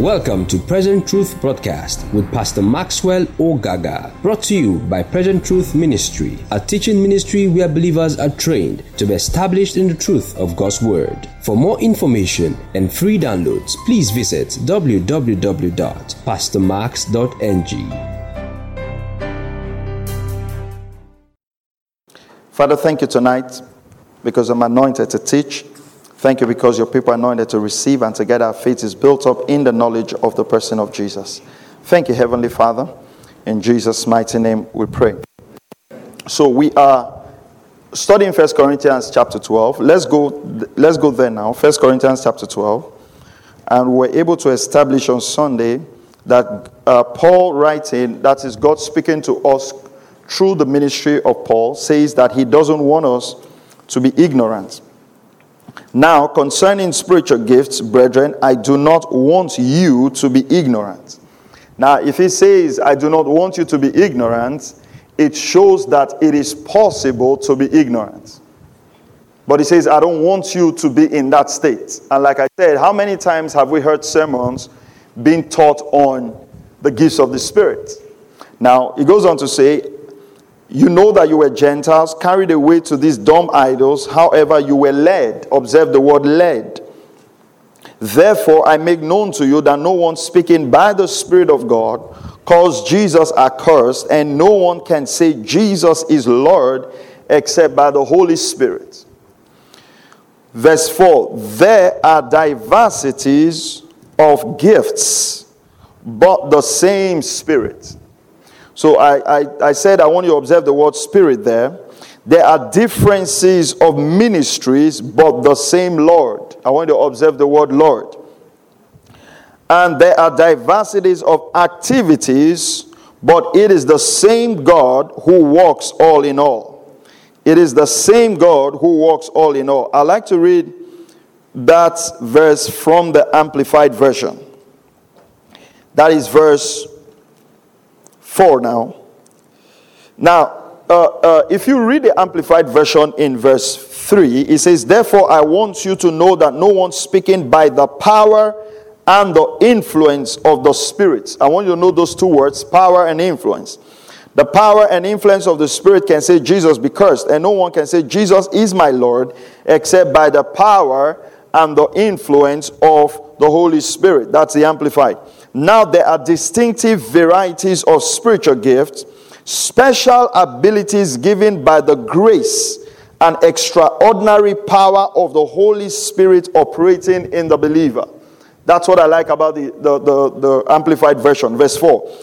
Welcome to Present Truth Broadcast with Pastor Maxwell Ogaga, brought to you by Present Truth Ministry, a teaching ministry where believers are trained to be established in the truth of God's Word. For more information and free downloads, please visit www.pastormax.ng. Father, thank you tonight because I'm anointed to teach. Thank you because your people are anointed to receive and together our faith is built up in the knowledge of the person of Jesus. Thank you, Heavenly Father. In Jesus' mighty name we pray. So we are studying First Corinthians chapter 12. Let's go, let's go there now. First Corinthians chapter 12. And we're able to establish on Sunday that uh, Paul writing, that is God speaking to us through the ministry of Paul, says that he doesn't want us to be ignorant. Now, concerning spiritual gifts, brethren, I do not want you to be ignorant. Now, if he says, I do not want you to be ignorant, it shows that it is possible to be ignorant. But he says, I don't want you to be in that state. And like I said, how many times have we heard sermons being taught on the gifts of the Spirit? Now, he goes on to say, you know that you were Gentiles, carried away to these dumb idols, however, you were led. Observe the word led. Therefore, I make known to you that no one speaking by the Spirit of God calls Jesus accursed, and no one can say Jesus is Lord except by the Holy Spirit. Verse 4 There are diversities of gifts, but the same Spirit. So I, I, I said I want you to observe the word spirit there. There are differences of ministries, but the same Lord. I want you to observe the word Lord. And there are diversities of activities, but it is the same God who works all in all. It is the same God who works all in all. I like to read that verse from the Amplified Version. That is verse 4 now. Now, uh, uh, if you read the Amplified Version in verse 3, it says, Therefore, I want you to know that no one speaking by the power and the influence of the Spirit. I want you to know those two words power and influence. The power and influence of the Spirit can say, Jesus be cursed, and no one can say, Jesus is my Lord, except by the power and the influence of the Holy Spirit. That's the Amplified. Now, there are distinctive varieties of spiritual gifts, special abilities given by the grace and extraordinary power of the Holy Spirit operating in the believer. That's what I like about the, the, the, the Amplified Version. Verse 4.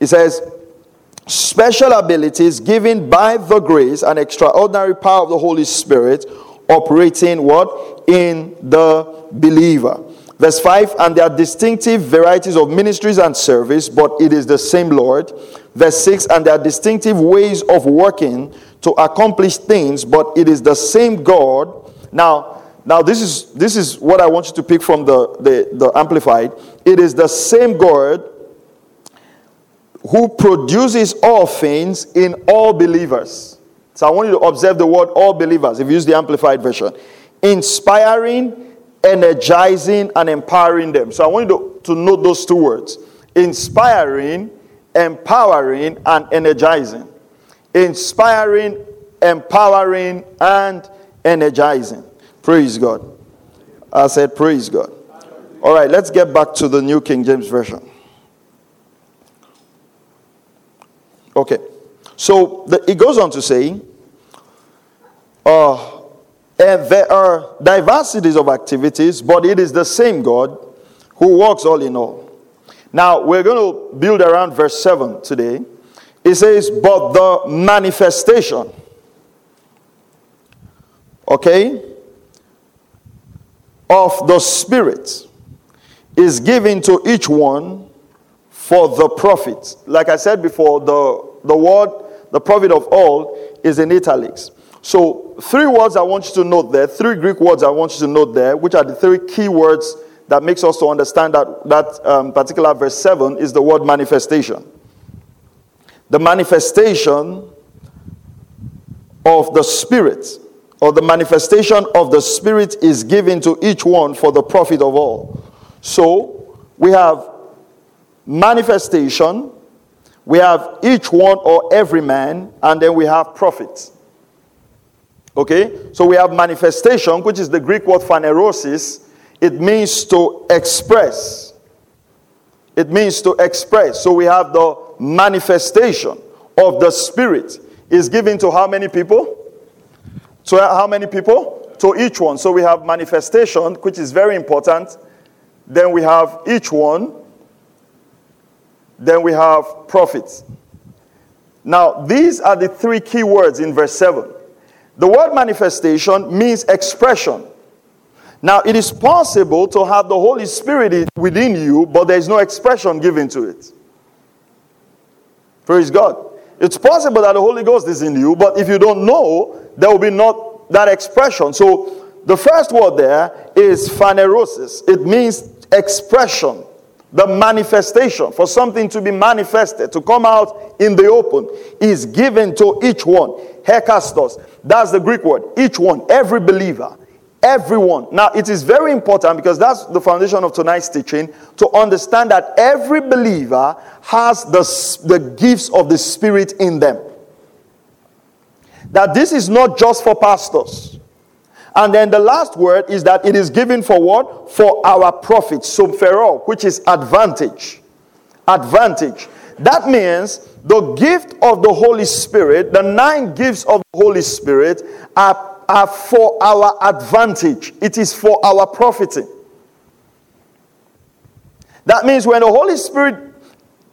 It says, Special abilities given by the grace and extraordinary power of the Holy Spirit operating what? In the believer. Verse 5 And there are distinctive varieties of ministries and service, but it is the same Lord. Verse 6 And there are distinctive ways of working to accomplish things, but it is the same God. Now, now this is this is what I want you to pick from the, the, the amplified. It is the same God who produces all things in all believers. So I want you to observe the word all believers if you use the amplified version. Inspiring energizing and empowering them. So I want you to, to note those two words inspiring, empowering, and energizing. Inspiring, empowering, and energizing. Praise God. I said, Praise God. All right, let's get back to the New King James Version. Okay, so the, it goes on to say, uh, and there are diversities of activities, but it is the same God who works all in all. Now, we're going to build around verse 7 today. It says, But the manifestation, okay, of the Spirit is given to each one for the profit. Like I said before, the, the word, the profit of all, is in italics. So, three words I want you to note there, three Greek words I want you to note there, which are the three key words that makes us to understand that that um, particular verse 7 is the word manifestation. The manifestation of the Spirit, or the manifestation of the Spirit is given to each one for the profit of all. So, we have manifestation, we have each one or every man, and then we have prophets. Okay? So we have manifestation, which is the Greek word phanerosis. It means to express. It means to express. So we have the manifestation of the Spirit is given to how many people? To how many people? To each one. So we have manifestation, which is very important. Then we have each one. Then we have prophets. Now, these are the three key words in verse 7. The word manifestation means expression. Now, it is possible to have the Holy Spirit within you, but there is no expression given to it. Praise God. It's possible that the Holy Ghost is in you, but if you don't know, there will be not that expression. So, the first word there is phanerosis. It means expression, the manifestation. For something to be manifested, to come out in the open, is given to each one. Hekastos. That's the Greek word. Each one, every believer, everyone. Now, it is very important because that's the foundation of tonight's teaching to understand that every believer has the, the gifts of the Spirit in them. That this is not just for pastors. And then the last word is that it is given for what? For our profit, sumphero, which is advantage. Advantage. That means the gift of the Holy Spirit, the nine gifts of the Holy Spirit, are, are for our advantage. It is for our profiting. That means when the Holy Spirit,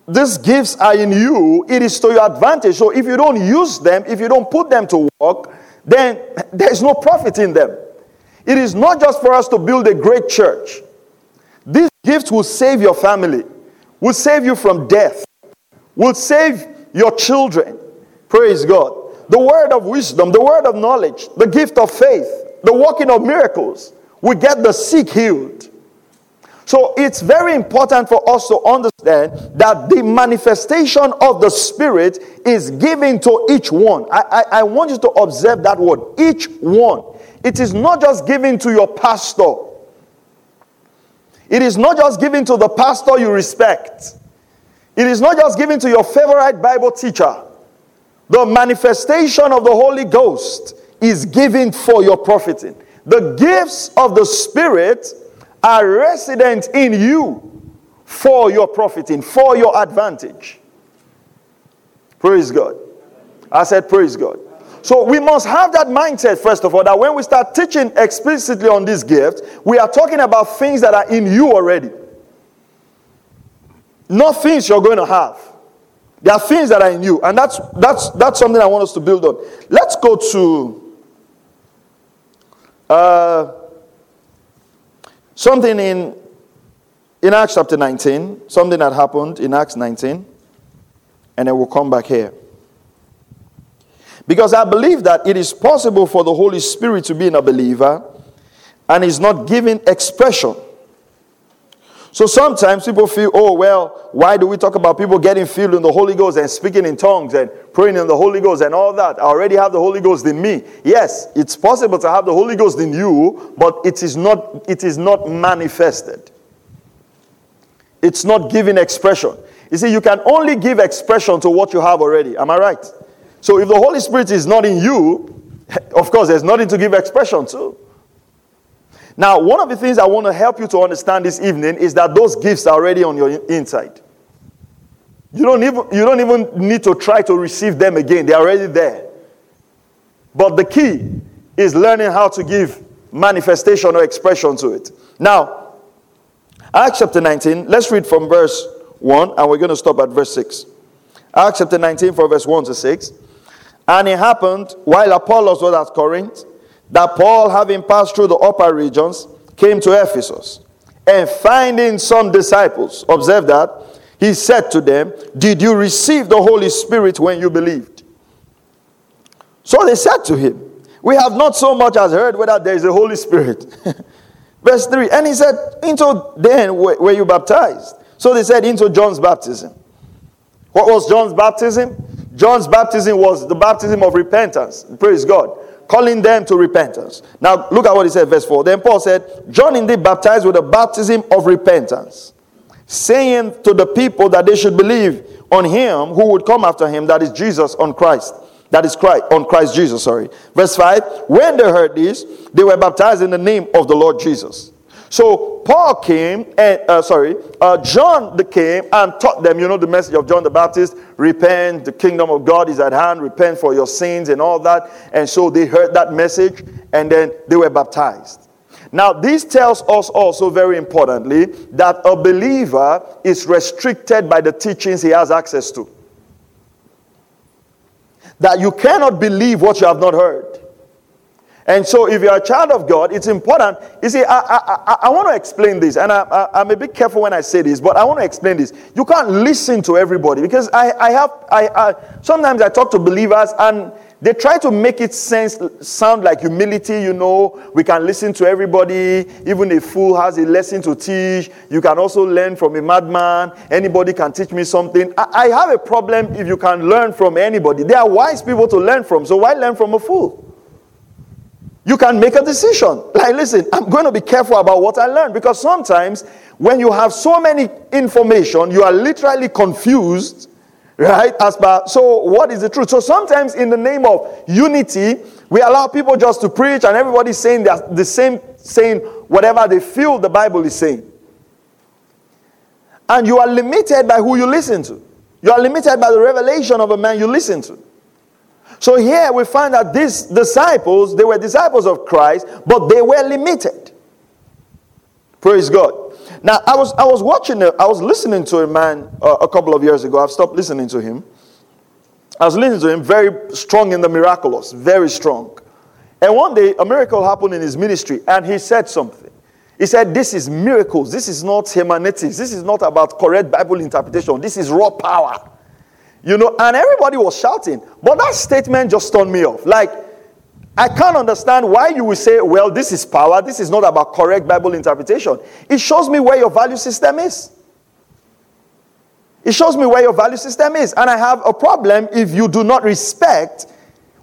these gifts are in you, it is to your advantage. So if you don't use them, if you don't put them to work, then there's no profit in them. It is not just for us to build a great church. These gifts will save your family, will save you from death, will save your children. Praise God. The word of wisdom, the word of knowledge, the gift of faith, the working of miracles will get the sick healed. So it's very important for us to understand that the manifestation of the Spirit is given to each one. I, I, I, want you to observe that word, each one. It is not just given to your pastor, it is not just given to the pastor you respect. It is not just given to your favorite Bible teacher. The manifestation of the Holy Ghost is given for your profiting. The gifts of the Spirit are resident in you for your profiting, for your advantage. Praise God. I said, Praise God. So we must have that mindset, first of all, that when we start teaching explicitly on this gift, we are talking about things that are in you already. Not things you're going to have. There are things that are in you. And that's, that's, that's something I want us to build on. Let's go to uh, something in, in Acts chapter 19, something that happened in Acts 19, and then we'll come back here. Because I believe that it is possible for the Holy Spirit to be in a believer and is not giving expression so sometimes people feel, oh, well, why do we talk about people getting filled in the Holy Ghost and speaking in tongues and praying in the Holy Ghost and all that? I already have the Holy Ghost in me. Yes, it's possible to have the Holy Ghost in you, but it is not, it is not manifested. It's not giving expression. You see, you can only give expression to what you have already. Am I right? So if the Holy Spirit is not in you, of course, there's nothing to give expression to. Now, one of the things I want to help you to understand this evening is that those gifts are already on your inside. You don't even, you don't even need to try to receive them again, they're already there. But the key is learning how to give manifestation or expression to it. Now, Acts chapter 19, let's read from verse 1 and we're going to stop at verse 6. Acts chapter 19, from verse 1 to 6. And it happened while Apollos was at Corinth that Paul, having passed through the upper regions, came to Ephesus. And finding some disciples, observe that, he said to them, Did you receive the Holy Spirit when you believed? So they said to him, We have not so much as heard whether there is a Holy Spirit. Verse 3 And he said, Into then were you baptized? So they said, Into John's baptism. What was John's baptism? John's baptism was the baptism of repentance. Praise God calling them to repentance. Now, look at what he said, verse 4. Then Paul said, John indeed baptized with a baptism of repentance. saying to the people that they should believe on him who would come after him, that is Jesus on Christ. That is Christ, on Christ Jesus, sorry. Verse 5 When they heard this, they were baptized in the name of the Lord Jesus. So Paul came, and uh, sorry, uh, John came and taught them, you know, the message of John the Baptist repent, the kingdom of God is at hand, repent for your sins and all that. And so they heard that message and then they were baptized. Now, this tells us also very importantly that a believer is restricted by the teachings he has access to. That you cannot believe what you have not heard. And so, if you're a child of God, it's important. You see, I, I, I, I want to explain this, and I, am a bit careful when I say this, but I want to explain this. You can't listen to everybody because I, I have, I, I, sometimes I talk to believers and they try to make it sense, sound like humility, you know. We can listen to everybody. Even a fool has a lesson to teach. You can also learn from a madman. Anybody can teach me something. I, I have a problem if you can learn from anybody. There are wise people to learn from, so why learn from a fool? You can make a decision. Like, listen, I'm going to be careful about what I learn because sometimes when you have so many information, you are literally confused, right? As per, so what is the truth? So sometimes in the name of unity, we allow people just to preach and everybody's saying the same, saying whatever they feel the Bible is saying. And you are limited by who you listen to. You are limited by the revelation of a man you listen to. So here we find that these disciples, they were disciples of Christ, but they were limited. Praise God. Now I was I was watching I was listening to a man uh, a couple of years ago. I've stopped listening to him. I was listening to him very strong in the miraculous, very strong. And one day a miracle happened in his ministry and he said something. He said, This is miracles. This is not hermeneutics. This is not about correct Bible interpretation. This is raw power. You know, and everybody was shouting. But that statement just turned me off. Like, I can't understand why you will say, well, this is power. This is not about correct Bible interpretation. It shows me where your value system is. It shows me where your value system is. And I have a problem if you do not respect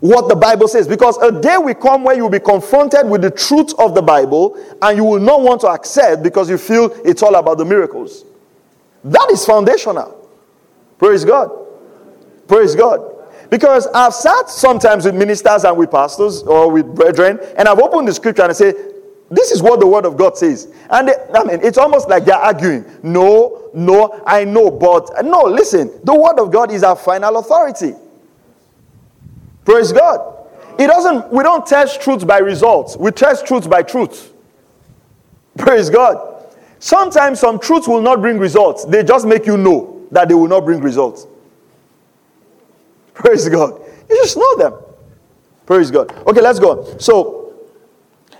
what the Bible says. Because a day will come where you will be confronted with the truth of the Bible and you will not want to accept because you feel it's all about the miracles. That is foundational. Praise God. Praise God. Because I've sat sometimes with ministers and with pastors or with brethren, and I've opened the scripture and I say, This is what the word of God says. And they, I mean, it's almost like they're arguing. No, no, I know, but no, listen, the word of God is our final authority. Praise God. It doesn't, we don't test truth by results, we test truth by truth. Praise God. Sometimes some truths will not bring results, they just make you know that they will not bring results. Praise God. You just know them. Praise God. Okay, let's go. So,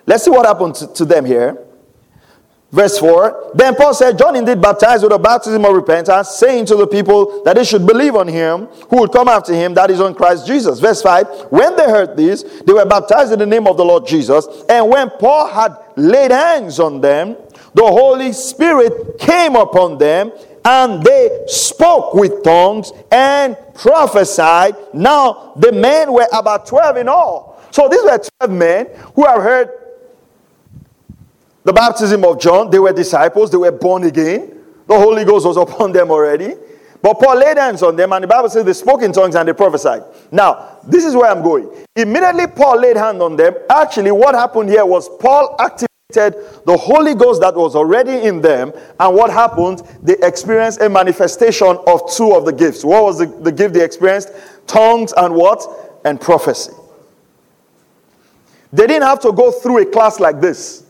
let's see what happened to, to them here. Verse 4 Then Paul said, John indeed baptized with a baptism of repentance, saying to the people that they should believe on him who would come after him, that is on Christ Jesus. Verse 5 When they heard this, they were baptized in the name of the Lord Jesus. And when Paul had laid hands on them, the Holy Spirit came upon them, and they spoke with tongues and prophesied. Now, the men were about 12 in all. So these were 12 men who have heard the baptism of John. They were disciples, they were born again. The Holy Ghost was upon them already. But Paul laid hands on them, and the Bible says they spoke in tongues and they prophesied. Now, this is where I'm going. Immediately, Paul laid hand on them. Actually, what happened here was Paul activated the Holy Ghost that was already in them. And what happened? They experienced a manifestation of two of the gifts. What was the, the gift they experienced? Tongues and what? And prophecy. They didn't have to go through a class like this.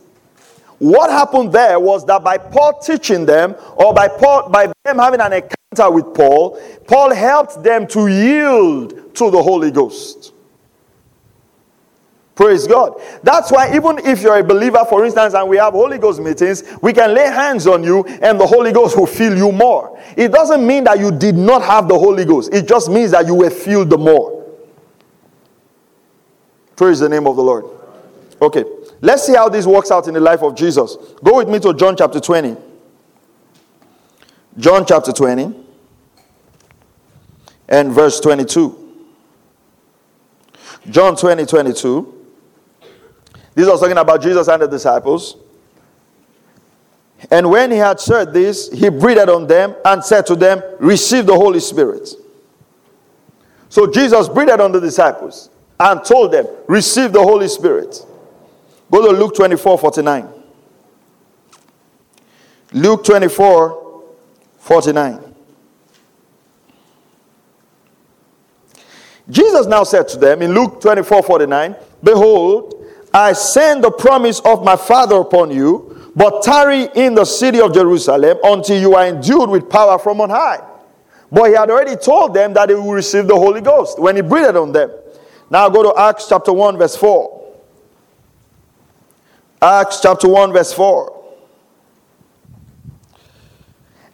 What happened there was that by Paul teaching them, or by Paul by them having an encounter with Paul, Paul helped them to yield to the Holy Ghost. Praise God. That's why, even if you're a believer, for instance, and we have Holy Ghost meetings, we can lay hands on you and the Holy Ghost will fill you more. It doesn't mean that you did not have the Holy Ghost, it just means that you were filled the more. Praise the name of the Lord. Okay, let's see how this works out in the life of Jesus. Go with me to John chapter 20. John chapter 20 and verse 22. John 20, 22. This was talking about Jesus and the disciples. And when he had said this, he breathed on them and said to them, Receive the Holy Spirit. So Jesus breathed on the disciples and told them, Receive the Holy Spirit. Go to Luke 24 49. Luke 24 49. Jesus now said to them in Luke 24 49, Behold, I send the promise of my Father upon you, but tarry in the city of Jerusalem until you are endued with power from on high. But he had already told them that they will receive the Holy Ghost when he breathed on them. Now go to Acts chapter 1, verse 4. Acts chapter 1, verse 4.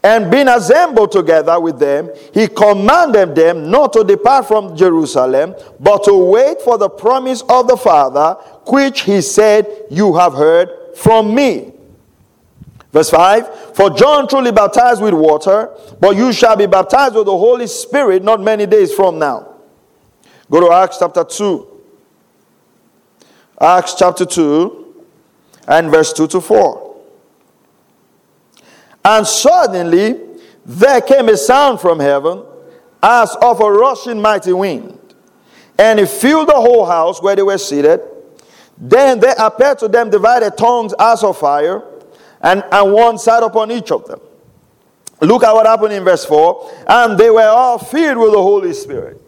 And being assembled together with them, he commanded them not to depart from Jerusalem, but to wait for the promise of the Father, which he said, You have heard from me. Verse 5 For John truly baptized with water, but you shall be baptized with the Holy Spirit not many days from now. Go to Acts chapter 2. Acts chapter 2 and verse 2 to 4. And suddenly there came a sound from heaven as of a rushing mighty wind, and it filled the whole house where they were seated. Then there appeared to them divided tongues as of fire, and, and one sat upon each of them. Look at what happened in verse 4. And they were all filled with the Holy Spirit.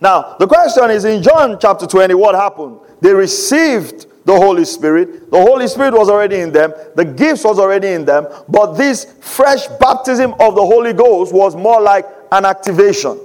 Now, the question is in John chapter 20, what happened? They received the Holy Spirit. The Holy Spirit was already in them, the gifts was already in them, but this fresh baptism of the Holy Ghost was more like an activation.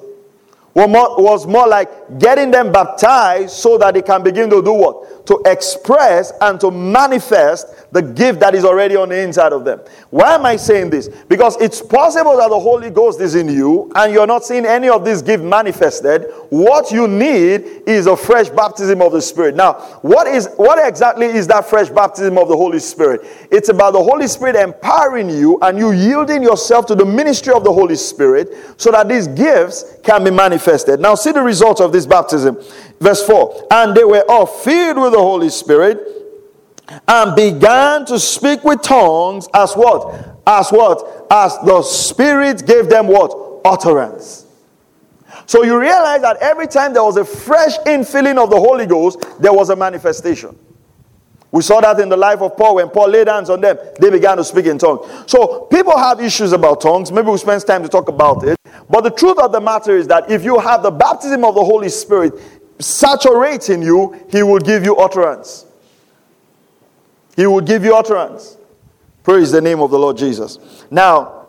Was more was more like getting them baptized so that they can begin to do what? To express and to manifest the gift that is already on the inside of them. Why am I saying this? Because it's possible that the Holy Ghost is in you and you're not seeing any of this gift manifested. What you need is a fresh baptism of the Spirit. Now, what is what exactly is that fresh baptism of the Holy Spirit? It's about the Holy Spirit empowering you and you yielding yourself to the ministry of the Holy Spirit so that these gifts can be manifested. Now, see the result of this baptism. Verse 4 And they were all filled with the Holy Spirit and began to speak with tongues as what? As what? As the Spirit gave them what? Utterance. So you realize that every time there was a fresh infilling of the Holy Ghost, there was a manifestation. We saw that in the life of Paul. When Paul laid hands on them, they began to speak in tongues. So people have issues about tongues. Maybe we'll spend time to talk about it. But the truth of the matter is that if you have the baptism of the Holy Spirit saturating you, He will give you utterance. He will give you utterance. Praise the name of the Lord Jesus. Now,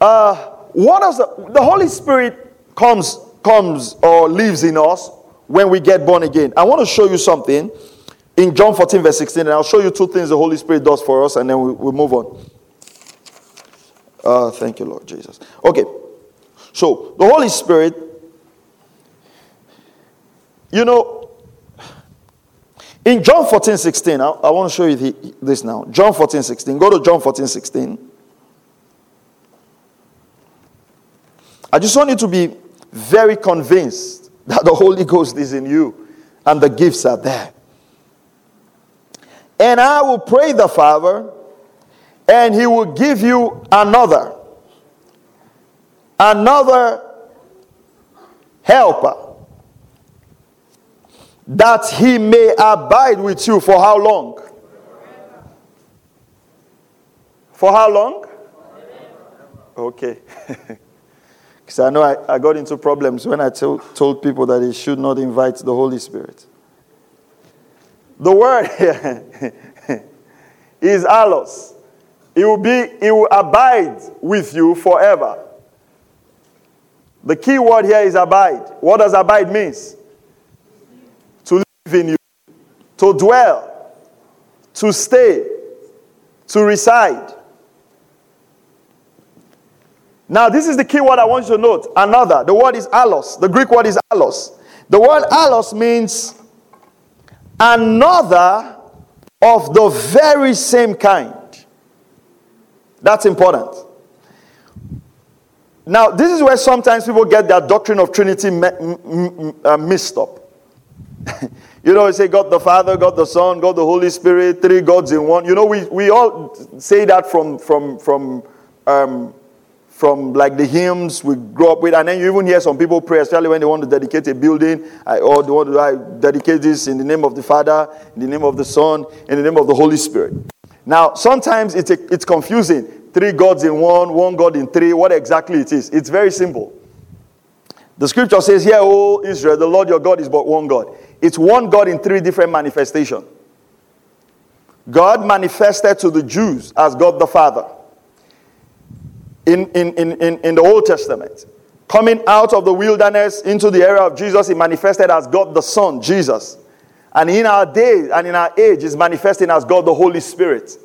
uh, what does the, the Holy Spirit comes comes or lives in us when we get born again? I want to show you something in John 14, verse 16, and I'll show you two things the Holy Spirit does for us, and then we, we move on. Uh, thank you, Lord Jesus. Okay, so the Holy Spirit, you know, in John 14, 16, I, I want to show you the, this now. John 14, 16. Go to John 14, 16. I just want you to be very convinced that the Holy Ghost is in you and the gifts are there. And I will pray the Father, and he will give you another, another helper that he may abide with you for how long? For how long? Okay. Because I know I, I, got into problems when I told, told people that they should not invite the Holy Spirit. The word here is allos. It will be, it will abide with you forever. The key word here is abide. What does abide means? To live in you, to dwell, to stay, to reside. Now, this is the key word I want you to note. Another. The word is allos. The Greek word is allos. The word allos means another of the very same kind. That's important. Now, this is where sometimes people get their doctrine of Trinity uh, mixed up. You know, we say God the Father, God the Son, God the Holy Spirit, three gods in one. You know, we, we all say that from from from um, from like the hymns we grew up with, and then you even hear some people pray, especially when they want to dedicate a building, I, or they want to I dedicate this in the name of the Father, in the name of the Son, in the name of the Holy Spirit. Now, sometimes it's, a, it's confusing. Three gods in one, one God in three, what exactly it is. It's very simple. The scripture says, Hear, O Israel, the Lord your God is but one God. It's one God in three different manifestations. God manifested to the Jews as God the Father in, in, in, in, the Old Testament. Coming out of the wilderness into the area of Jesus, he manifested as God the Son, Jesus. And in our day and in our age, is manifesting as God the Holy Spirit.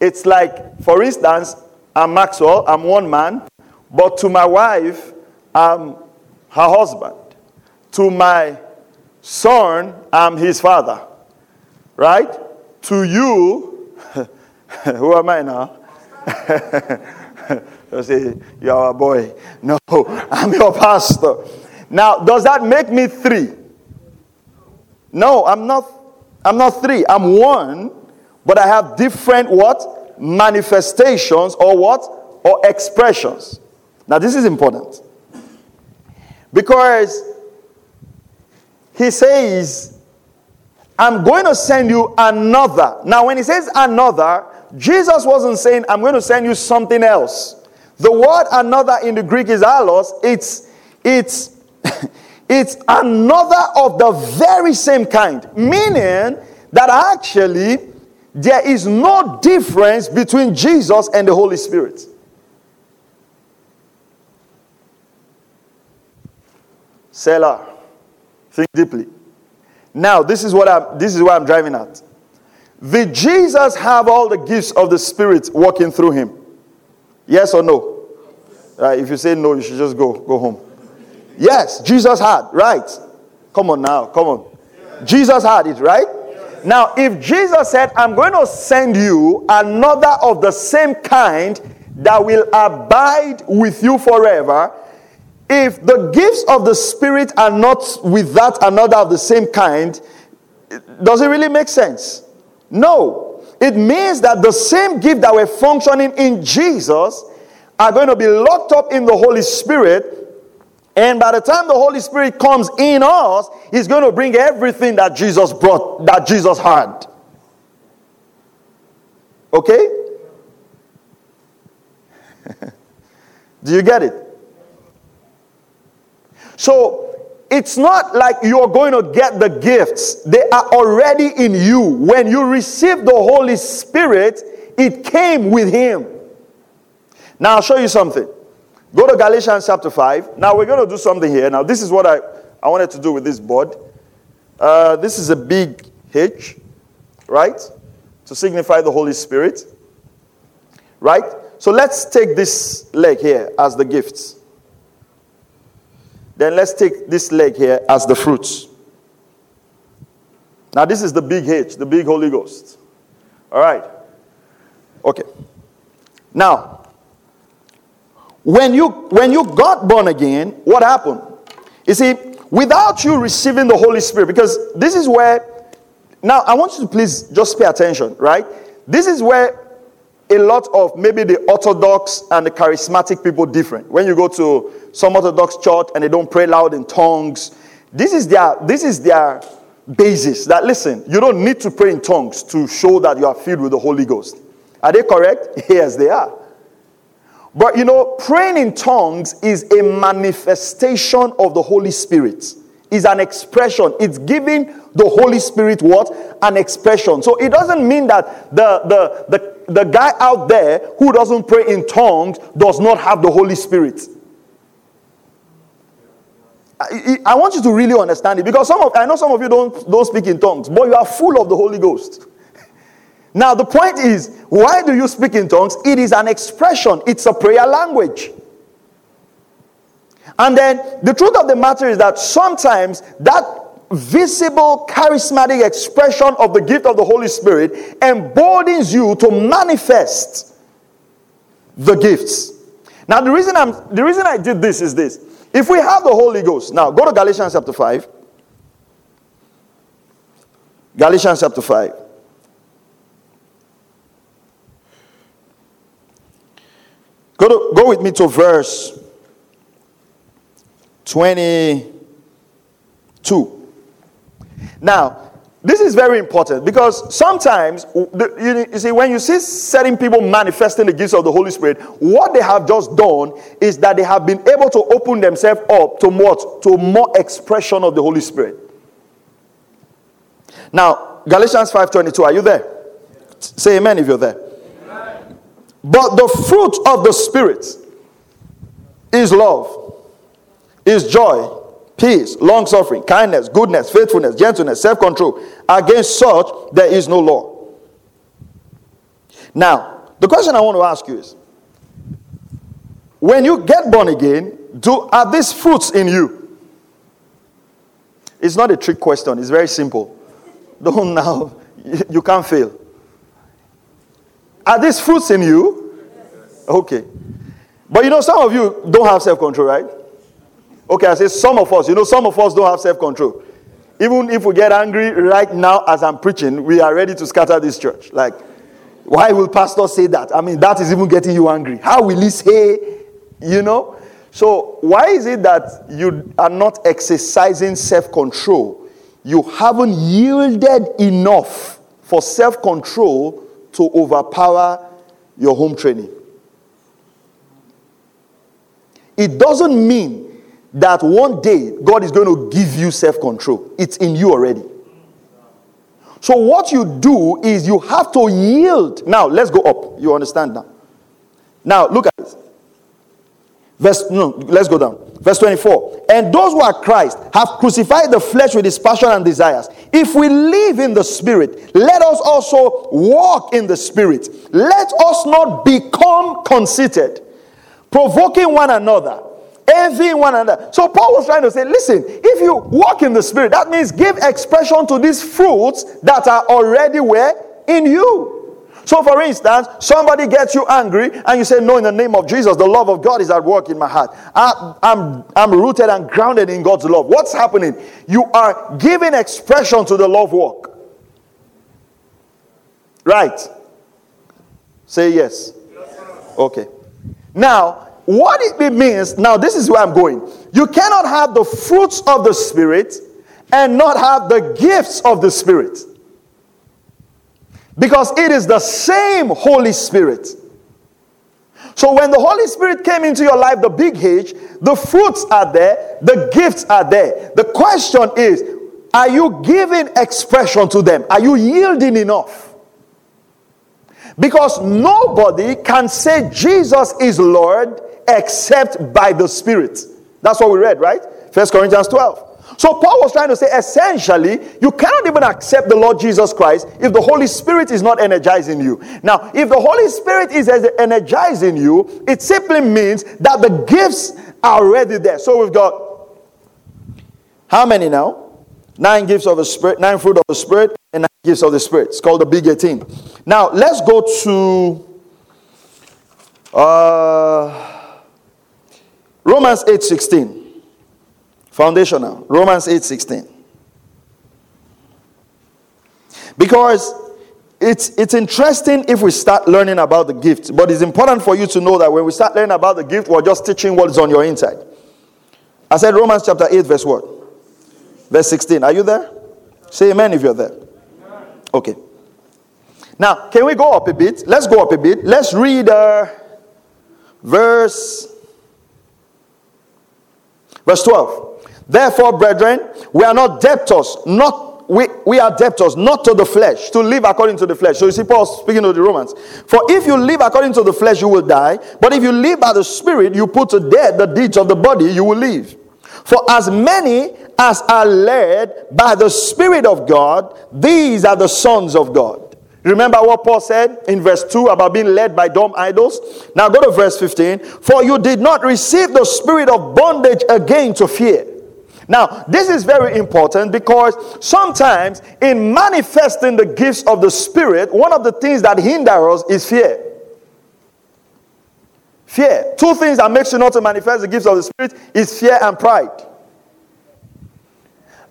It's like, for instance, I'm Maxwell, I'm one man, but to my wife, I'm her husband. To my son, I'm his father. Right? To you, who am I now? you say, You're a boy. No, I'm your pastor. Now, does that make me three? No, I'm not. I'm not three. I'm one, but I have different what? Manifestations or what? Or expressions. Now, this is important. Because he says, I'm going to send you another. Now, when he says another, Jesus wasn't saying, I'm going to send you something else. The word another in the Greek is allos. It's, it's, it's another of the very same kind, meaning that actually there is no difference between Jesus and the Holy Spirit. Selah, Think deeply. Now, this is what I'm this is what I'm driving at. Did Jesus have all the gifts of the Spirit working through him? Yes or no? Right, if you say no, you should just go go home. Yes, Jesus had, right? Come on now, come on. Jesus had it, right? Now, if Jesus said, I'm going to send you another of the same kind that will abide with you forever, if the gifts of the Spirit are not with that another of the same kind, does it really make sense? No. It means that the same gift that were functioning in Jesus are going to be locked up in the Holy Spirit. And by the time the Holy Spirit comes in us, He's going to bring everything that Jesus brought, that Jesus had. Okay? Do you get it? So it's not like you're going to get the gifts, they are already in you. When you receive the Holy Spirit, it came with Him. Now, I'll show you something. Go to Galatians chapter 5. Now, we're going to do something here. Now, this is what I, I wanted to do with this board. Uh, this is a big H, right? To signify the Holy Spirit, right? So let's take this leg here as the gifts. Then let's take this leg here as the fruits. Now, this is the big H, the big Holy Ghost. All right. Okay. Now, when you when you got born again, what happened? You see, without you receiving the Holy Spirit, because this is where now I want you to please just pay attention, right? This is where a lot of maybe the orthodox and the charismatic people different. When you go to some orthodox church and they don't pray loud in tongues, this is their this is their basis. That listen, you don't need to pray in tongues to show that you are filled with the Holy Ghost. Are they correct? Yes, they are. But you know, praying in tongues is a manifestation of the Holy Spirit. Is an expression. It's giving the Holy Spirit what? An expression. So it doesn't mean that the, the, the the guy out there who doesn't pray in tongues does not have the Holy Spirit. I, I, want you to really understand it because some of I know some of you don't, don't speak in tongues, but you are full of the Holy Ghost. Now, the point is, why do you speak in tongues? It is an expression, it's a prayer language. And then the truth of the matter is that sometimes that visible, charismatic expression of the gift of the Holy Spirit emboldens you to manifest the gifts. Now, the reason I'm the reason I did this is this. If we have the Holy Ghost, now go to Galatians chapter 5. Galatians chapter 5. Go, to, go with me to verse 22. Now, this is very important because sometimes, you see, when you see certain people manifesting the gifts of the Holy Spirit, what they have just done is that they have been able to open themselves up to what? To more expression of the Holy Spirit. Now, Galatians 5:22, are you there? Say amen if you're there. Amen. But the fruit of the Spirit is love, is joy, peace, long suffering, kindness, goodness, faithfulness, gentleness, self control. Against such, there is no law. Now, the question I want to ask you is when you get born again, do are these fruits in you? It's not a trick question, it's very simple. Don't now, you can't fail. Are these fruits in you? Okay. But you know, some of you don't have self control, right? Okay, I say some of us. You know, some of us don't have self control. Even if we get angry right now as I'm preaching, we are ready to scatter this church. Like, why will pastor say that? I mean, that is even getting you angry. How will he say, you know? So, why is it that you are not exercising self control? You haven't yielded enough for self control to overpower your home training. It doesn't mean that one day God is going to give you self control. It's in you already. So, what you do is you have to yield. Now, let's go up. You understand now? Now, look at this. Verse, no, let's go down. Verse 24. And those who are Christ have crucified the flesh with its passion and desires. If we live in the Spirit, let us also walk in the Spirit. Let us not become conceited, provoking one another envying one another. So Paul was trying to say, listen, if you walk in the spirit, that means give expression to these fruits that are already where? In you. So, for instance, somebody gets you angry and you say, No, in the name of Jesus, the love of God is at work in my heart. I, I'm, I'm rooted and grounded in God's love. What's happening? You are giving expression to the love walk. Right? Say yes okay. Now, what it means, now this is where I'm going. You cannot have the fruits of the Spirit and not have the gifts of the Spirit. Because it is the same Holy Spirit. So when the Holy Spirit came into your life, the big H, the fruits are there, the gifts are there. The question is, are you giving expression to them? Are you yielding enough? Because nobody can say Jesus is Lord except by the Spirit. That's what we read, right? First Corinthians 12. So Paul was trying to say essentially, you cannot even accept the Lord Jesus Christ if the Holy Spirit is not energizing you. Now, if the Holy Spirit is energizing you, it simply means that the gifts are already there. So we've got how many now? Nine gifts of the Spirit, nine fruit of the Spirit, and nine gifts of the Spirit. It's called the big 18. Now, let's go to uh Romans 8:16. Foundational. Romans 8:16. Because it's, it's interesting if we start learning about the gift, but it's important for you to know that when we start learning about the gift, we're just teaching what is on your inside. I said Romans chapter 8, verse what? Verse 16. Are you there? Say amen if you're there. Okay. Now, can we go up a bit? Let's go up a bit. Let's read uh, verse Verse 12. Therefore, brethren, we are not debtors, not we, we are debtors, not to the flesh, to live according to the flesh. So you see, Paul speaking to the Romans. For if you live according to the flesh, you will die. But if you live by the Spirit, you put to death the deeds of the body, you will live. For as many as are led by the Spirit of God, these are the sons of God. Remember what Paul said in verse 2 about being led by dumb idols? Now go to verse 15. For you did not receive the spirit of bondage again to fear. Now, this is very important because sometimes in manifesting the gifts of the Spirit, one of the things that hinder us is fear. Fear. Two things that makes you not to manifest the gifts of the Spirit is fear and pride.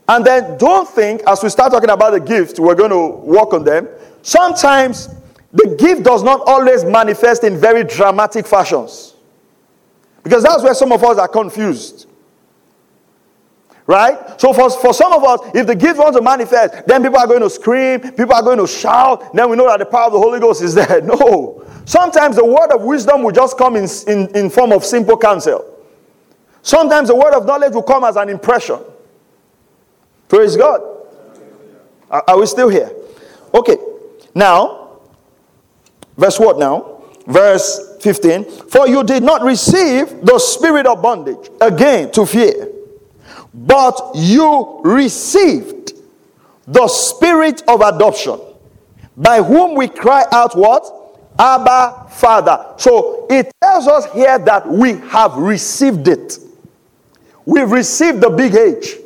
And then don't think, as we start talking about the gifts, we're going to work on them. Sometimes the gift does not always manifest in very dramatic fashions. Because that's where some of us are confused. Right? So for, for some of us, if the gift wants to manifest, then people are going to scream, people are going to shout, then we know that the power of the Holy Ghost is there. No. Sometimes the word of wisdom will just come in, in, in form of simple counsel. Sometimes the word of knowledge will come as an impression. Praise God. Are, are we still here? Okay. Now, verse what now? Verse 15. For you did not receive the spirit of bondage, again, to fear, but you received the spirit of adoption, by whom we cry out what? Abba, Father. So it tells us here that we have received it. We've received the big H.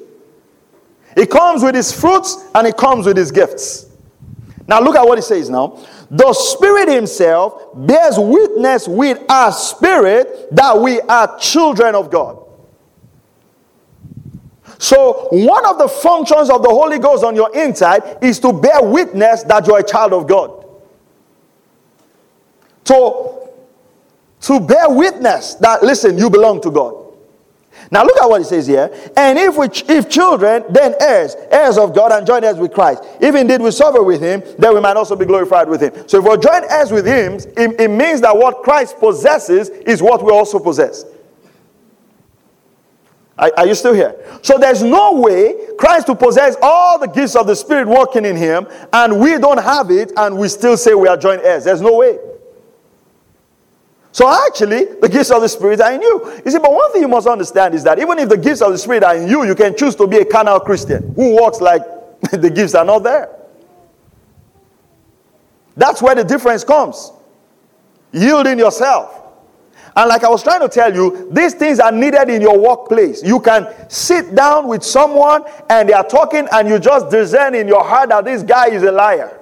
It comes with its fruits and it comes with its gifts. Now look at what it says now. The Spirit Himself bears witness with our spirit that we are children of God. So, one of the functions of the Holy Ghost on your inside is to bear witness that you're a child of God to, to bear witness that, listen, you belong to God. Now look at what it says here. And if we, if children, then heirs, heirs of God and joint heirs with Christ. If indeed we suffer with him, then we might also be glorified with him. So if we're joint heirs with him, it, it means that what Christ possesses is what we also possess. Are, are, you still here? So there's no way Christ to possess all the gifts of the Spirit working in him, and we don't have it, and we still say we are joint heirs. There's no way. So actually, the gifts of the Spirit are in you. You see, but one thing you must understand is that even if the gifts of the Spirit are in you, you can choose to be a carnal Christian who walks like the gifts are not there. That's where the difference comes. Yielding yourself. And like I was trying to tell you, these things are needed in your workplace. You can sit down with someone and they are talking, and you just discern in your heart that this guy is a liar.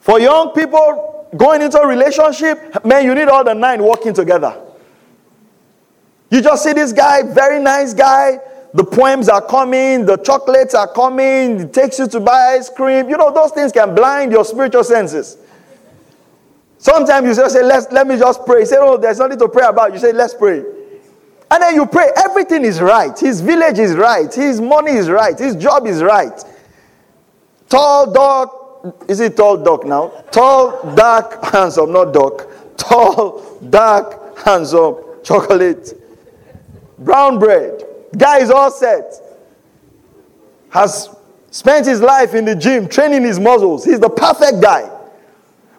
For young people, going into a relationship, man, you need all the nine working together. You just see this guy, very nice guy. The poems are coming, the chocolates are coming, he takes you to buy ice cream. You know, those things can blind your spiritual senses. Sometimes you just say, Let's, let me just pray. You say, Oh, there's nothing to pray about. You say, Let's pray. And then you pray, everything is right. His village is right. His money is right. His job is right. Tall, dark, is it tall, dark now? Tall, dark, handsome, not dark. Tall, dark, handsome, chocolate. Brown bread. Guy is all set. Has spent his life in the gym training his muscles. He's the perfect guy.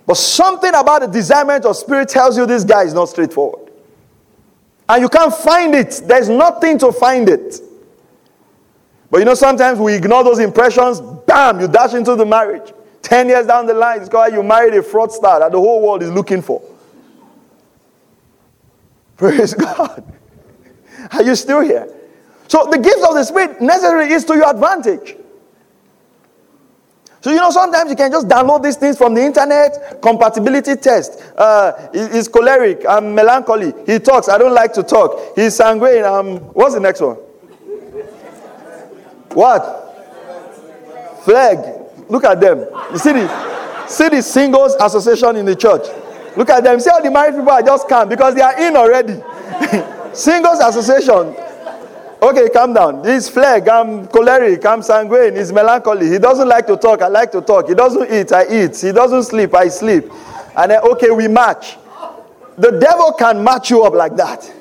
But something about the discernment of spirit tells you this guy is not straightforward. And you can't find it. There's nothing to find it. But you know, sometimes we ignore those impressions. Bam, you dash into the marriage. Ten years down the line, it's called you married a fraudster that the whole world is looking for. Praise God. Are you still here? So the gift of the Spirit necessarily is to your advantage. So, you know, sometimes you can just download these things from the internet, compatibility test. Uh, he's choleric, I'm melancholy. He talks, I don't like to talk. He's sanguine, um, what's the next one? What? Flag. Look at them. You see the, see the singles association in the church. Look at them. See how the married people are just calm because they are in already. singles association. Okay, calm down. This flag, I'm choleric, I'm sanguine, he's melancholy. He doesn't like to talk, I like to talk. He doesn't eat, I eat. He doesn't sleep, I sleep. And then, okay, we match. The devil can match you up like that.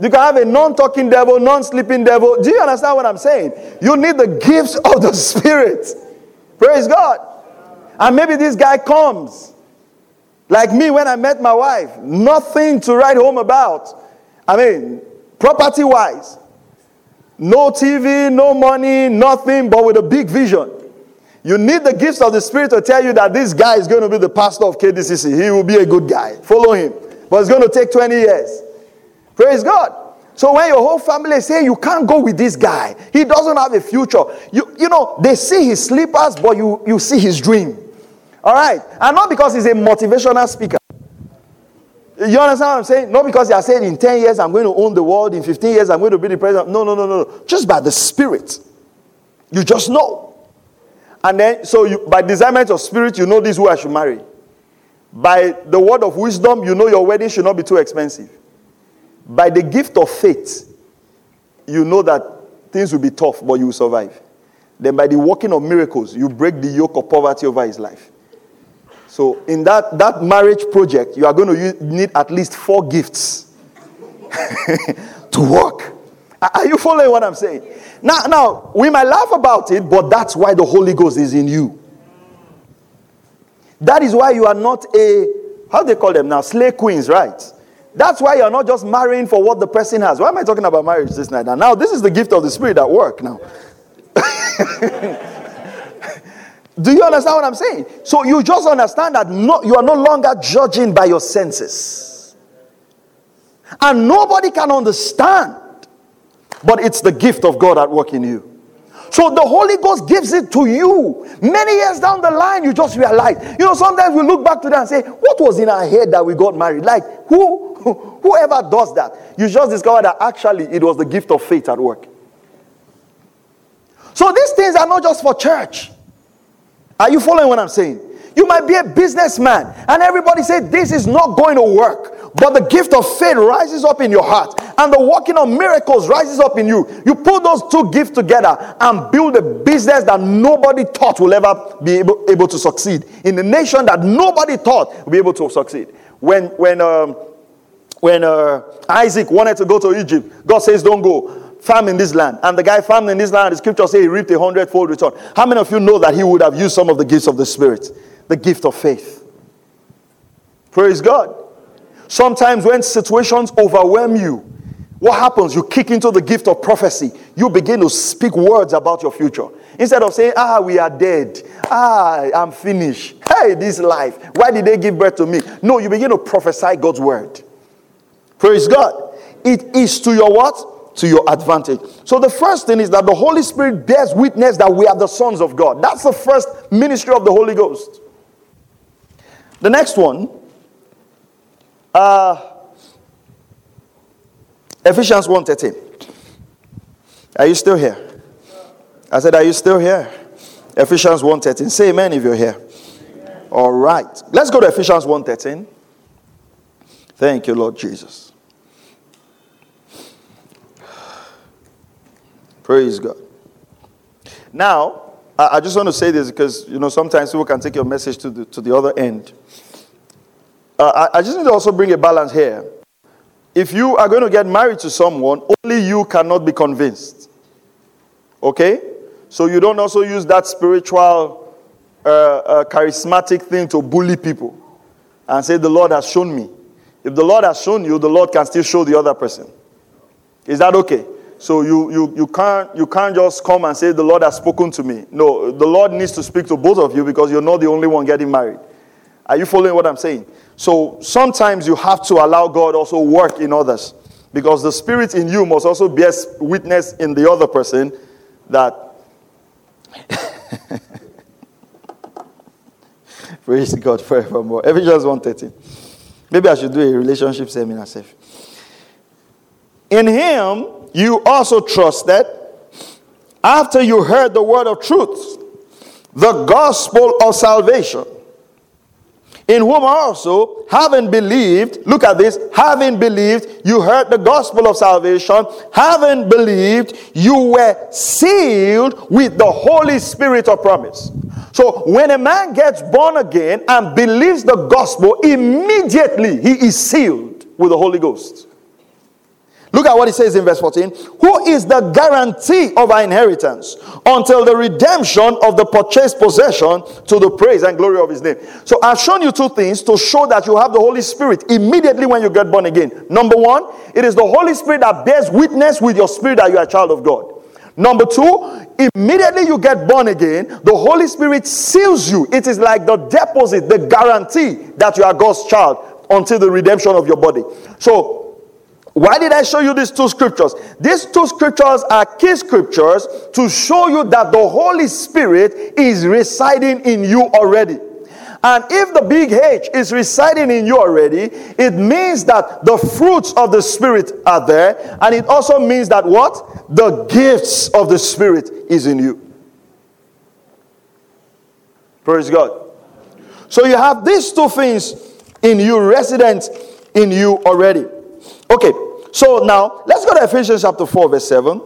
You can have a non talking devil, non sleeping devil. Do you understand what I'm saying? You need the gifts of the Spirit. Praise God. And maybe this guy comes. Like me when I met my wife, nothing to write home about. I mean, property wise, no TV, no money, nothing, but with a big vision. You need the gifts of the Spirit to tell you that this guy is going to be the pastor of KDCC. He will be a good guy. Follow him. But it's going to take 20 years. Praise God. So when your whole family say you can't go with this guy, he doesn't have a future. You, you know, they see his slippers, but you, you see his dream. All right. And not because he's a motivational speaker. You understand what I'm saying? Not because you are saying in 10 years I'm going to own the world, in 15 years I'm going to be the president. No, no, no, no, no. Just by the Spirit. You just know. And then, so you, by discernment of spirit, you know this who I should marry. By the word of wisdom, you know your wedding should not be too expensive. By the gift of faith, you know that things will be tough, but you will survive. Then by the working of miracles, you break the yoke of poverty over his life. So in that, that marriage project, you are going to use, need at least four gifts to work. Are you following what I'm saying? Now, now, we might laugh about it, but that's why the Holy Ghost is in you. That is why you are not a, how they call them now, slave queens, right? That's why you're not just marrying for what the person has. Why am I talking about marriage this night? And now, this is the gift of the Spirit at work now. Do you understand what I'm saying? So you just understand that no, you are no longer judging by your senses. And nobody can understand, but it's the gift of God at work in you. So the Holy Ghost gives it to you. Many years down the line, you just realize. You know, sometimes we look back to that and say, What was in our head that we got married? Like, who, whoever does that, you just discover that actually it was the gift of faith at work. So these things are not just for church. Are you following what I'm saying? You might be a businessman and everybody say this is not going to work. But the gift of faith rises up in your heart and the working of miracles rises up in you. You put those two gifts together and build a business that nobody thought will ever be able, able to succeed in a nation that nobody thought will be able to succeed. When, when, um, when uh, Isaac wanted to go to Egypt, God says, Don't go farm in this land. And the guy farmed in this land, the scripture says he reaped a hundredfold return. How many of you know that he would have used some of the gifts of the Spirit? The gift of faith. Praise God. Sometimes when situations overwhelm you, what happens? You kick into the gift of prophecy. You begin to speak words about your future. Instead of saying, ah, we are dead. Ah, I'm finished. Hey, this life. Why did they give birth to me? No, you begin to prophesy God's word. Praise God. It is to your what? to your advantage. So the first thing is that the Holy Spirit bears witness that we are the sons of God. That's the first ministry of the Holy Ghost. The next one, uh, Ephesians 1:13. Are you still here? I said, Are you still here? Ephesians 1:13. Say amen if you're here. Amen. All right. Let's go to Ephesians 1:13. Thank you, Lord Jesus. Praise God. Now, I, just want to say this because, you know, sometimes people can take your message to the, to the other end. Uh, I, I just need to also bring a balance here. If you are going to get married to someone, only you cannot be convinced. Okay? So you don't also use that spiritual, uh, uh, charismatic thing to bully people and say, The Lord has shown me. If the Lord has shown you, the Lord can still show the other person. Is that okay? So you, you, you, can't, you can't just come and say, The Lord has spoken to me. No, the Lord needs to speak to both of you because you're not the only one getting married. Are you following what I'm saying? So sometimes you have to allow God also work in others because the spirit in you must also bear witness in the other person that. Praise God forevermore. Ephesians 1:13. Maybe I should do a relationship seminar. Safe. In Him you also trusted after you heard the word of truth, the gospel of salvation, in whom also, having believed, look at this, having believed, you heard the gospel of salvation, having believed, you were sealed with the Holy Spirit of promise. So when a man gets born again and believes the gospel, immediately he is sealed with the Holy Ghost. Look at what it says in verse 14. Who is the guarantee of our inheritance until the redemption of the purchased possession to the praise and glory of his name? So I've shown you two things to show that you have the Holy Spirit immediately when you get born again. Number one, it is the Holy Spirit that bears witness with your spirit that you are a child of God. Number two, immediately you get born again, the Holy Spirit seals you. It is like the deposit, the guarantee that you are God's child until the redemption of your body. So why did I show you these two scriptures? These two scriptures are key scriptures to show you that the Holy Spirit is residing in you already. And if the big H is residing in you already, it means that the fruits of the Spirit are there. And it also means that what? The gifts of the Spirit is in you. Praise God. So you have these two things in you, resident in you already. Okay, so now let's go to Ephesians chapter 4, verse 7.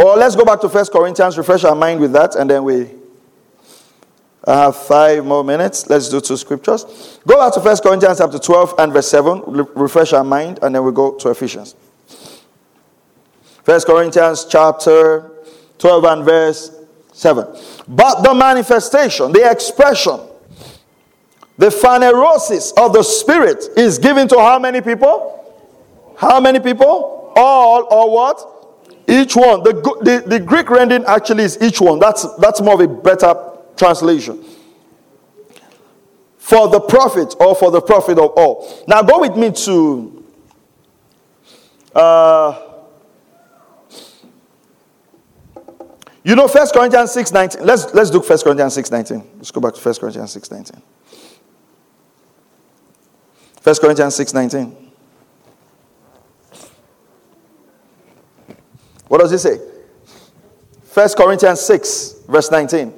Or let's go back to First Corinthians, refresh our mind with that, and then we have five more minutes. Let's do two scriptures. Go back to First Corinthians chapter 12 and verse 7. Refresh our mind, and then we go to Ephesians. First Corinthians chapter 12 and verse 7. But the manifestation, the expression, the phanerosis of the Spirit is given to how many people? How many people? All or what? Each one. The, the, the Greek rendering actually is each one. That's, that's more of a better translation. For the profit or for the profit of all. Now go with me to uh, you know First Corinthians 6 19. Let's let's do First Corinthians 6 19. Let's go back to First Corinthians 6 19. First Corinthians 6 19. What does he say? First Corinthians 6, verse 19.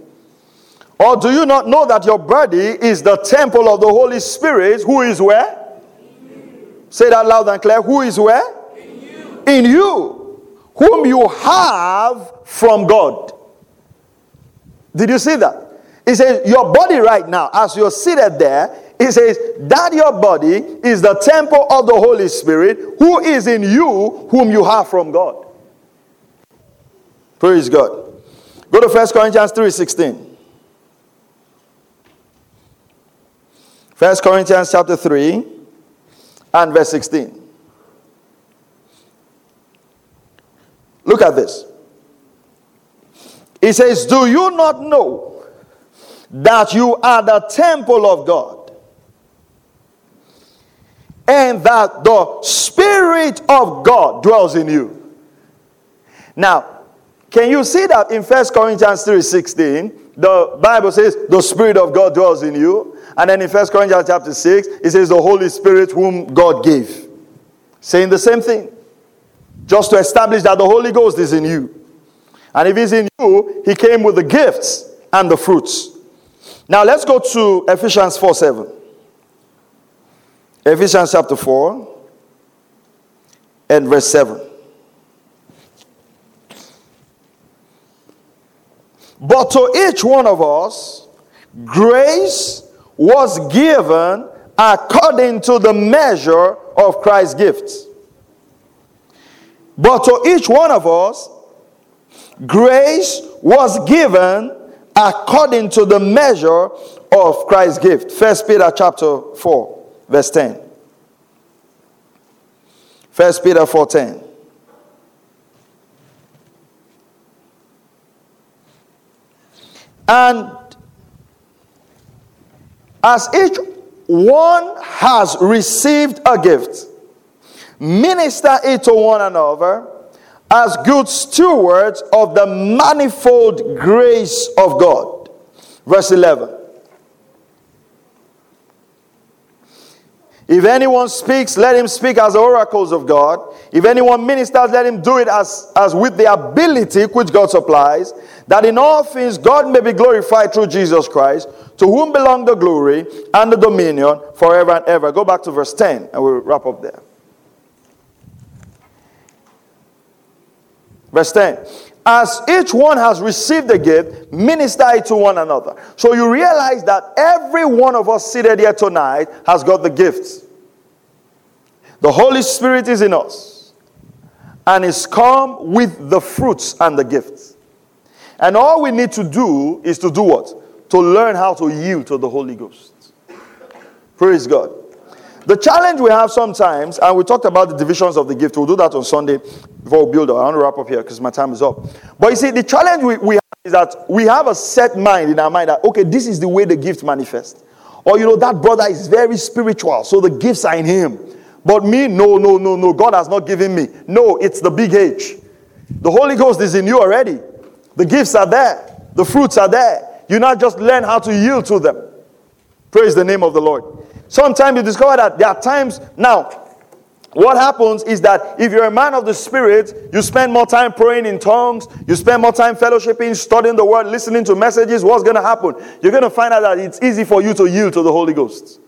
Or do you not know that your body is the temple of the Holy Spirit who is where? Say that loud and clear. Who is where? In you. In you. Whom you have from God. Did you see that? He says, Your body right now, as you're seated there, he says that your body is the temple of the Holy Spirit who is in you, whom you have from God. Praise God. Go to 1 Corinthians 3 16. 1 Corinthians chapter 3 and verse 16. Look at this. He says, Do you not know that you are the temple of God and that the Spirit of God dwells in you? Now, can you see that in 1 Corinthians 3:16? The Bible says the Spirit of God dwells in you. And then in 1 Corinthians chapter 6, it says the Holy Spirit whom God gave. Saying the same thing. Just to establish that the Holy Ghost is in you. And if he's in you, he came with the gifts and the fruits. Now let's go to Ephesians 4 7. Ephesians chapter 4 and verse 7. But to each one of us, grace was given according to the measure of Christ's gifts. But to each one of us, grace was given according to the measure of Christ's gift. First Peter chapter 4, verse 10. First Peter 4:10. And as each one has received a gift, minister it to one another as good stewards of the manifold grace of God. Verse 11. If anyone speaks, let him speak as oracles of God. If anyone ministers, let him do it as, as with the ability which God supplies, that in all things God may be glorified through Jesus Christ, to whom belong the glory and the dominion forever and ever. Go back to verse 10 and we'll wrap up there. Verse 10. As each one has received a gift, minister it to one another. So you realize that every one of us seated here tonight has got the gifts. The Holy Spirit is in us and is come with the fruits and the gifts. And all we need to do is to do what? To learn how to yield to the Holy Ghost. Praise God. The challenge we have sometimes, and we talked about the divisions of the gift, we'll do that on Sunday before we build up. I want to wrap up here because my time is up. But you see, the challenge we, we have is that we have a set mind in our mind that, okay, this is the way the gift manifests. Or, you know, that brother is very spiritual, so the gifts are in him. But me, no, no, no, no. God has not given me. No, it's the big H. The Holy Ghost is in you already. The gifts are there, the fruits are there. You not just learn how to yield to them. Praise the name of the Lord. Sometimes you discover that there are times now. What happens is that if you're a man of the Spirit, you spend more time praying in tongues, you spend more time fellowshipping, studying the word, listening to messages. What's going to happen? You're going to find out that it's easy for you to yield to the Holy Ghost.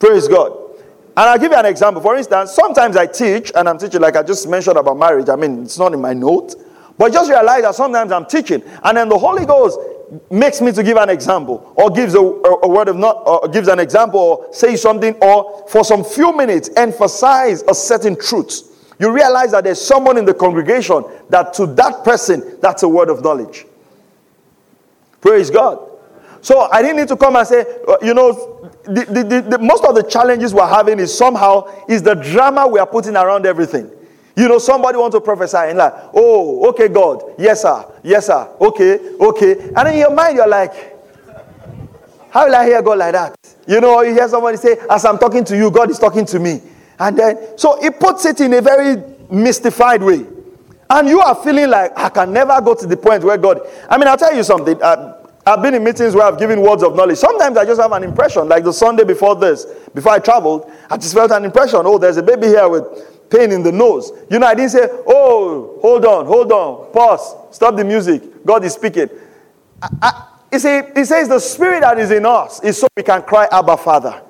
Praise God. And I'll give you an example. For instance, sometimes I teach, and I'm teaching like I just mentioned about marriage. I mean, it's not in my note. But just realize that sometimes I'm teaching, and then the Holy Ghost makes me to give an example, or gives a, a, a word of not, or gives an example, or say something, or for some few minutes emphasize a certain truth. You realize that there's someone in the congregation that to that person, that's a word of knowledge. Praise God. So I didn't need to come and say, uh, you know, the, the, the, most of the challenges we're having is somehow is the drama we are putting around everything. You know, somebody wants to prophesy and like, oh, okay, God, yes, sir, yes, sir, okay, okay. And in your mind, you're like, how will I hear God like that? You know, you hear somebody say, as I'm talking to you, God is talking to me. And then, so it puts it in a very mystified way. And you are feeling like, I can never go to the point where God. I mean, I'll tell you something. Uh, I've been in meetings where I've given words of knowledge. Sometimes I just have an impression, like the Sunday before this, before I traveled, I just felt an impression. Oh, there's a baby here with pain in the nose. You know, I didn't say, oh, hold on, hold on, pause, stop the music. God is speaking. I, I, he says the spirit that is in us is so we can cry, Abba, Father.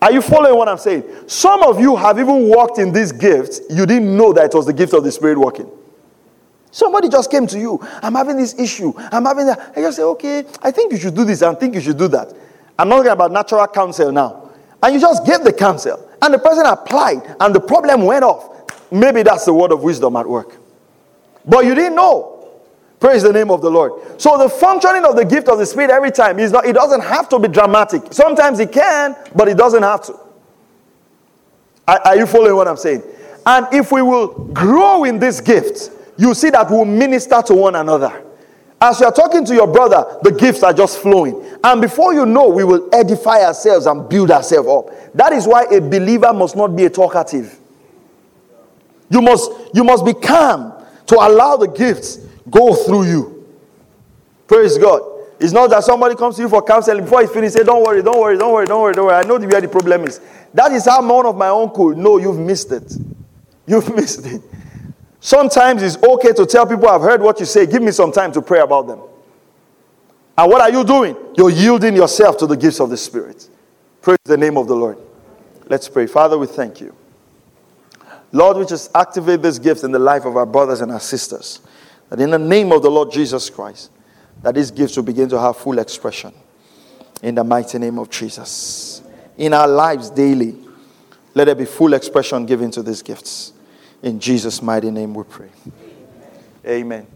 Are you following what I'm saying? Some of you have even walked in these gifts. You didn't know that it was the gift of the Spirit working. Somebody just came to you. I'm having this issue. I'm having that. I just say, okay, I think you should do this. I think you should do that. I'm not talking about natural counsel now. And you just gave the counsel. And the person applied. And the problem went off. Maybe that's the word of wisdom at work. But you didn't know. Praise the name of the Lord. So the functioning of the gift of the Spirit every time is not, it doesn't have to be dramatic. Sometimes it can, but it doesn't have to. Are, are you following what I'm saying? And if we will grow in this gift, you see that we'll minister to one another. As you are talking to your brother, the gifts are just flowing. And before you know, we will edify ourselves and build ourselves up. That is why a believer must not be a talkative. You must, you must be calm to allow the gifts go through you. Praise God. It's not that somebody comes to you for counseling before he finishes, say, Don't worry, don't worry, don't worry, don't worry, don't worry. I know where the problem is. That is how one of my uncle. No, you've missed it. You've missed it. Sometimes it's okay to tell people, I've heard what you say, give me some time to pray about them. And what are you doing? You're yielding yourself to the gifts of the Spirit. Praise the name of the Lord. Let's pray. Father, we thank you. Lord, we just activate this gift in the life of our brothers and our sisters. That in the name of the Lord Jesus Christ, that these gifts will begin to have full expression. In the mighty name of Jesus. In our lives daily, let there be full expression given to these gifts. In Jesus' mighty name we pray. Amen.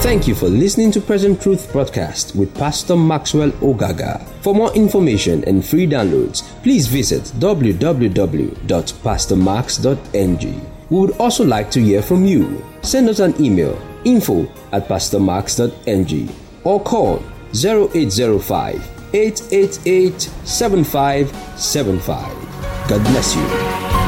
Thank you for listening to Present Truth Broadcast with Pastor Maxwell Ogaga. For more information and free downloads, please visit www.pastormax.ng. We would also like to hear from you. Send us an email info at pastormax.ng or call 0805 888 7575. God bless you.